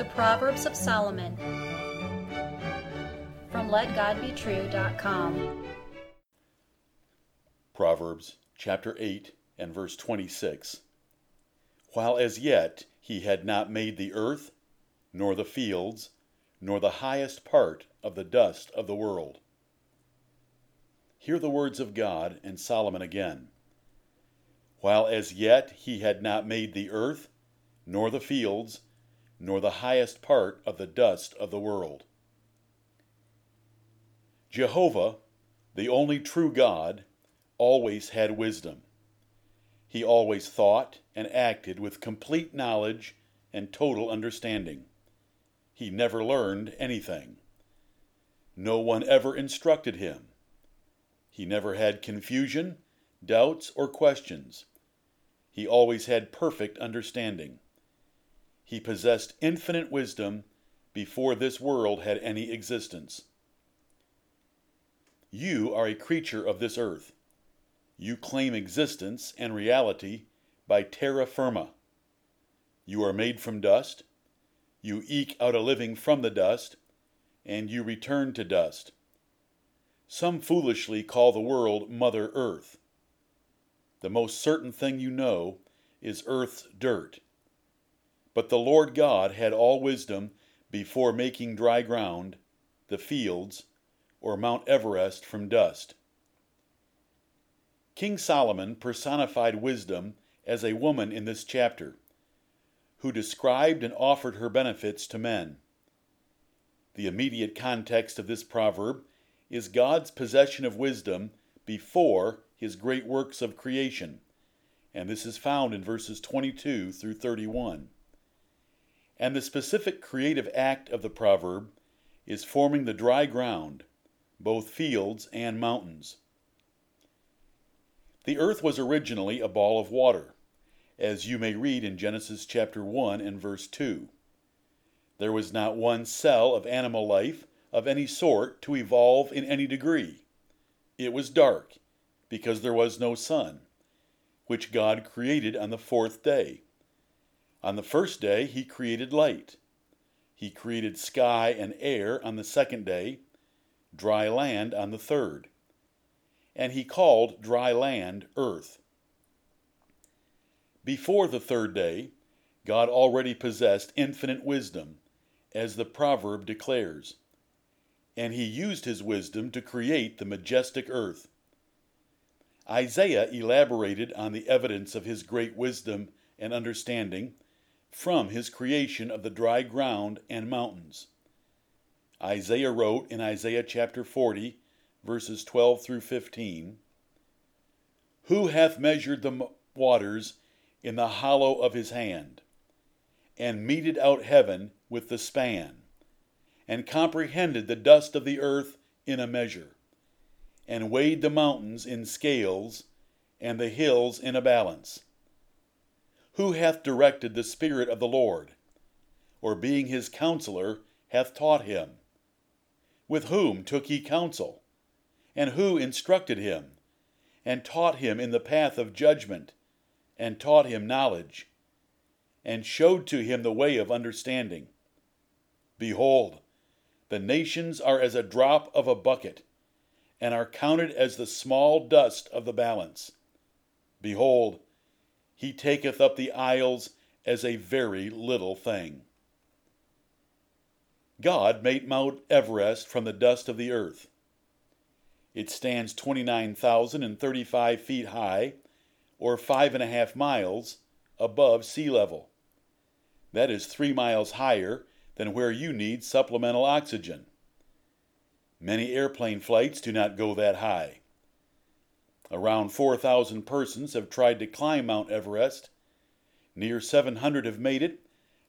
The Proverbs of Solomon from LetGodBetrue.com. Proverbs chapter 8 and verse 26. While as yet he had not made the earth, nor the fields, nor the highest part of the dust of the world. Hear the words of God and Solomon again. While as yet he had not made the earth, nor the fields, nor the highest part of the dust of the world. Jehovah, the only true God, always had wisdom. He always thought and acted with complete knowledge and total understanding. He never learned anything. No one ever instructed him. He never had confusion, doubts, or questions. He always had perfect understanding. He possessed infinite wisdom before this world had any existence. You are a creature of this earth. You claim existence and reality by terra firma. You are made from dust. You eke out a living from the dust, and you return to dust. Some foolishly call the world Mother Earth. The most certain thing you know is earth's dirt. But the Lord God had all wisdom before making dry ground, the fields, or Mount Everest from dust. King Solomon personified wisdom as a woman in this chapter who described and offered her benefits to men. The immediate context of this proverb is God's possession of wisdom before his great works of creation, and this is found in verses 22 through 31. And the specific creative act of the proverb is forming the dry ground, both fields and mountains. The earth was originally a ball of water as you may read in Genesis chapter 1 and verse 2. There was not one cell of animal life of any sort to evolve in any degree. It was dark, because there was no sun, which God created on the fourth day. On the first day, He created light. He created sky and air on the second day, dry land on the third. And He called dry land earth. Before the third day, God already possessed infinite wisdom, as the proverb declares, and he used his wisdom to create the majestic earth. Isaiah elaborated on the evidence of his great wisdom and understanding from his creation of the dry ground and mountains. Isaiah wrote in Isaiah chapter 40, verses 12 through 15 Who hath measured the waters in the hollow of his hand, and meted out heaven with the span, and comprehended the dust of the earth in a measure, and weighed the mountains in scales, and the hills in a balance. Who hath directed the Spirit of the Lord, or being his counselor, hath taught him? With whom took he counsel? And who instructed him, and taught him in the path of judgment? and taught him knowledge, and showed to him the way of understanding. Behold, the nations are as a drop of a bucket, and are counted as the small dust of the balance. Behold, he taketh up the isles as a very little thing. God made Mount Everest from the dust of the earth. It stands 29,035 feet high or five and a half miles above sea level. That is three miles higher than where you need supplemental oxygen. Many airplane flights do not go that high. Around 4,000 persons have tried to climb Mount Everest. Near 700 have made it,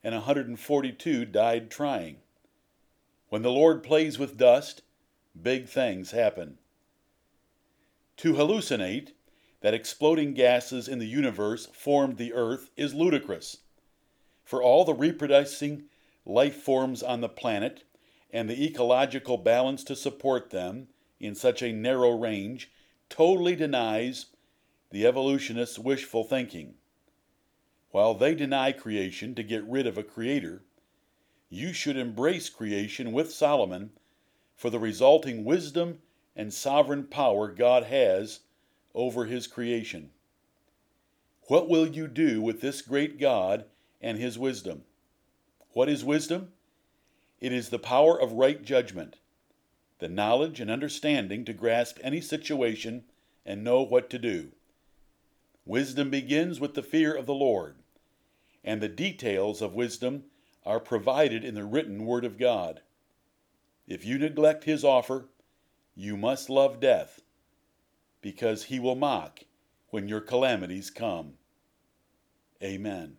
and 142 died trying. When the Lord plays with dust, big things happen. To hallucinate that exploding gases in the universe formed the Earth is ludicrous. For all the reproducing life forms on the planet and the ecological balance to support them in such a narrow range totally denies the evolutionists' wishful thinking. While they deny creation to get rid of a creator, you should embrace creation with Solomon for the resulting wisdom and sovereign power God has over his creation. What will you do with this great God and his wisdom? What is wisdom? It is the power of right judgment, the knowledge and understanding to grasp any situation and know what to do. Wisdom begins with the fear of the Lord, and the details of wisdom are provided in the written Word of God. If you neglect His offer, you must love death, because He will mock when your calamities come. Amen.